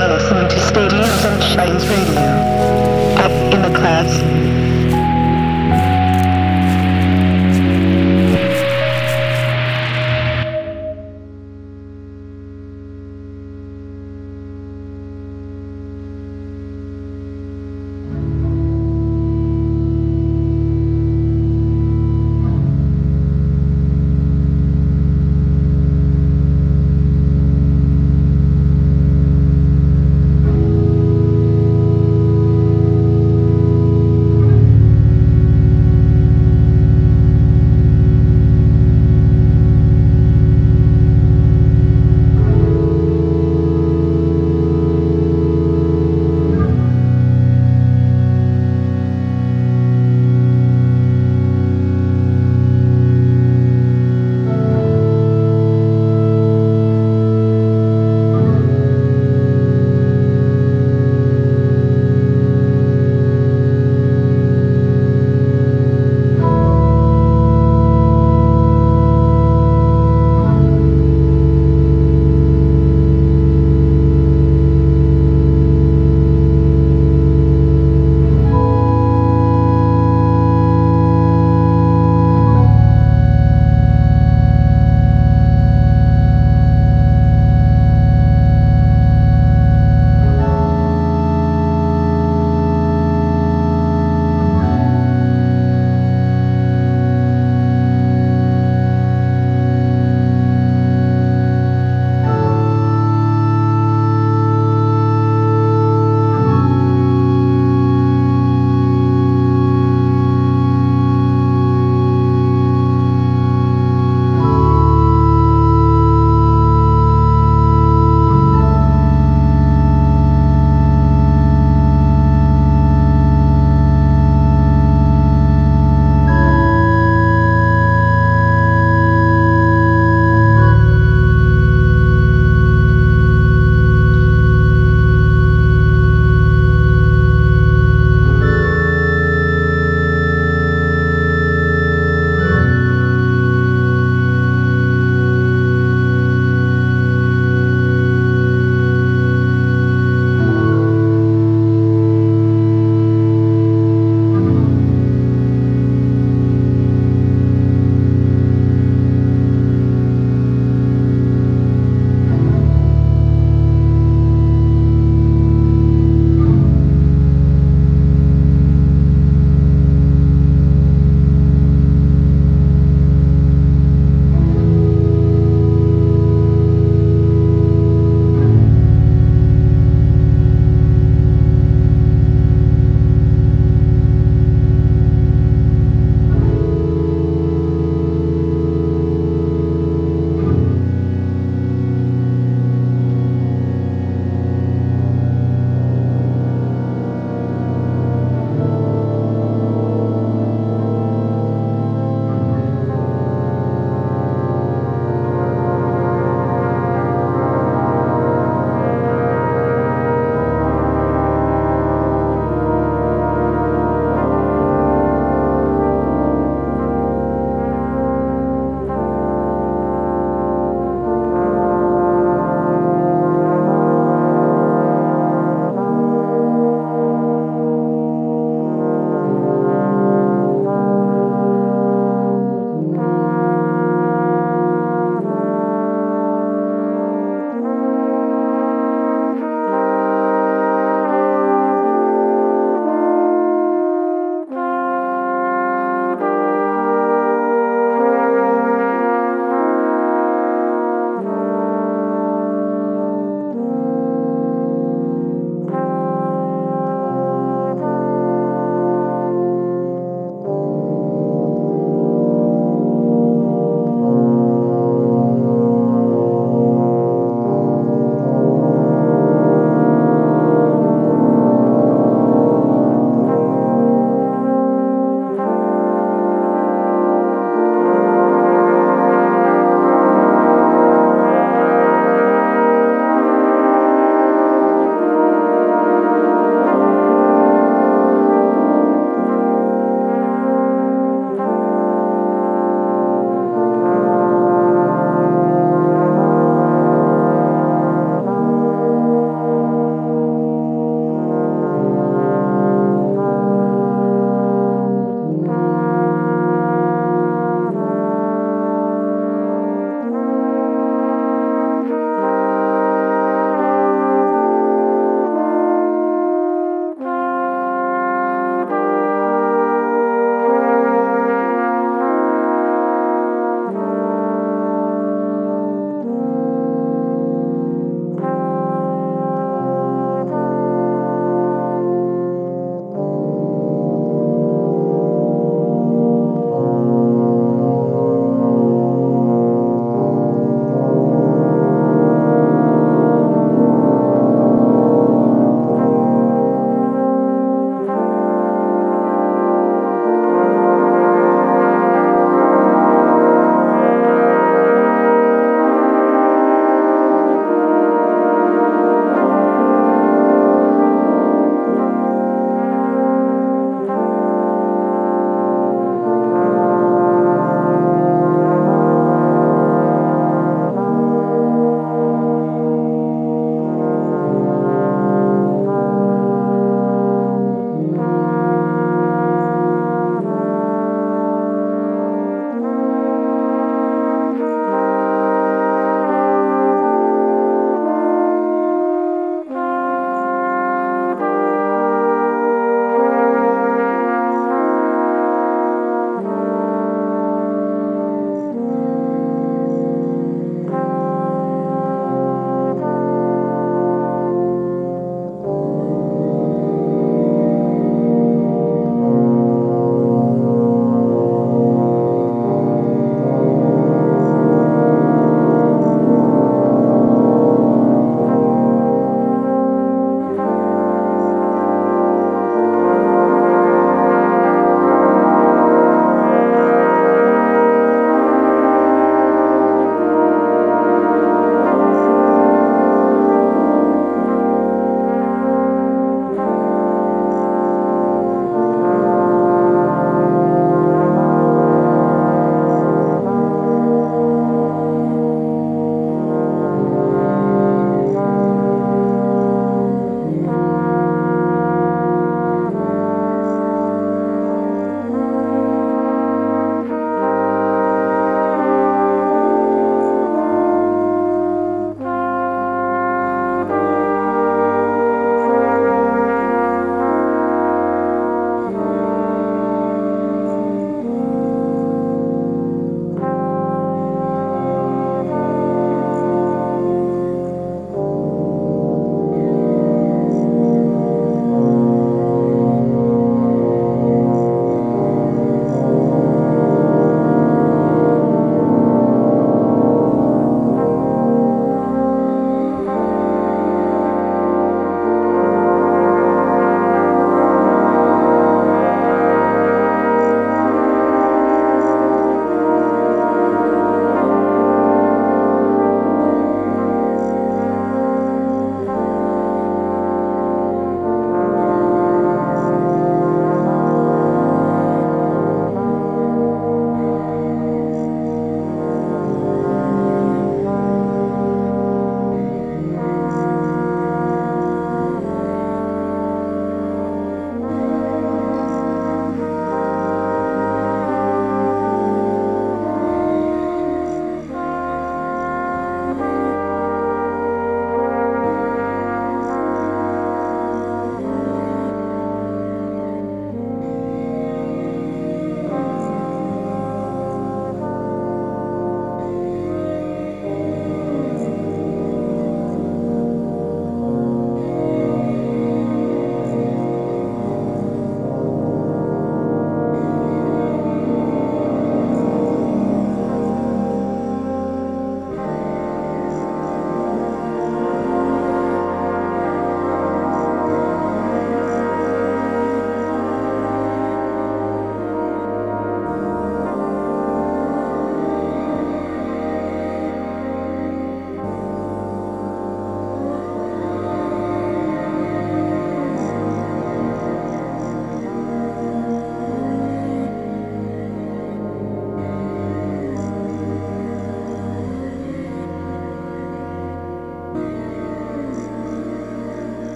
are listening to Stadium Sunshines Radio. Up in the clouds.